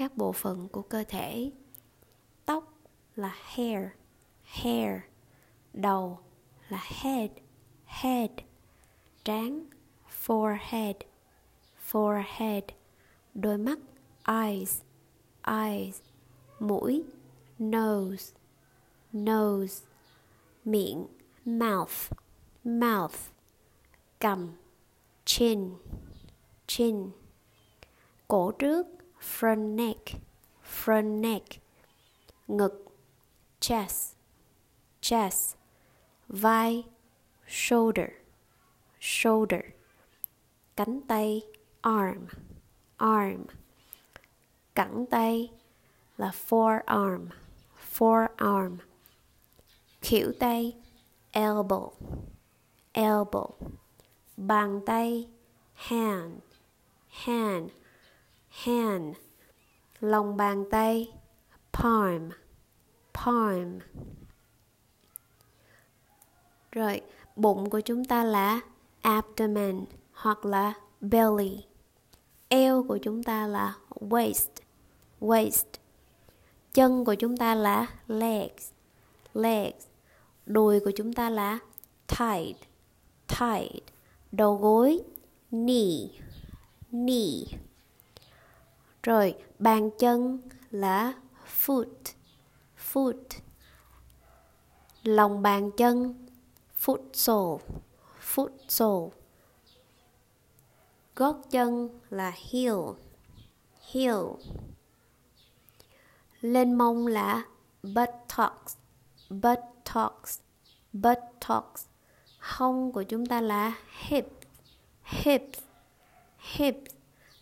các bộ phận của cơ thể. Tóc là hair hair. Đầu là head head. Trán, forehead forehead. Đôi mắt, eyes eyes. Mũi, nose nose. Miệng, mouth mouth. Cầm, chin chin. Cổ trước front neck front neck ngực. Chest. Chest. Vai. Shoulder. Shoulder. Cánh tay. Arm. Arm. Cẳng tay là forearm. Forearm. Khuỷu tay. Elbow. Elbow. Bàn tay. Hand. Hand hand lòng bàn tay, palm palm. Rồi, bụng của chúng ta là abdomen hoặc là belly. Eo của chúng ta là waist waist. Chân của chúng ta là legs legs. Đùi của chúng ta là tight tight. Đầu gối, knee knee rồi, bàn chân là foot. Foot. Lòng bàn chân foot sole foot sole gót chân là heel. Heel. Lên mông là buttocks. Buttocks. Buttocks. Hông của chúng ta là hip. Hip. Hip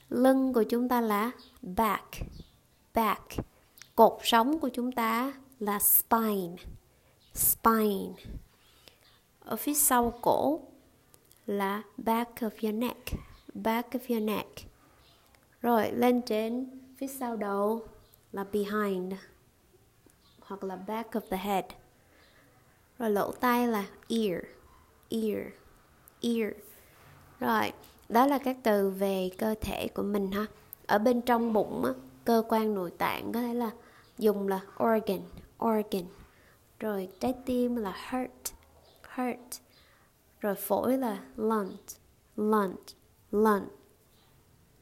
lưng của chúng ta là back. Back. Cột sống của chúng ta là spine. Spine. Ở phía sau cổ là back of your neck. Back of your neck. Rồi, lên trên phía sau đầu là behind hoặc là back of the head. Rồi lỗ tai là ear. Ear. Ear. Rồi đó là các từ về cơ thể của mình ha. Ở bên trong bụng á, cơ quan nội tạng có thể là dùng là organ organ. Rồi trái tim là heart heart. Rồi phổi là lung lung lung.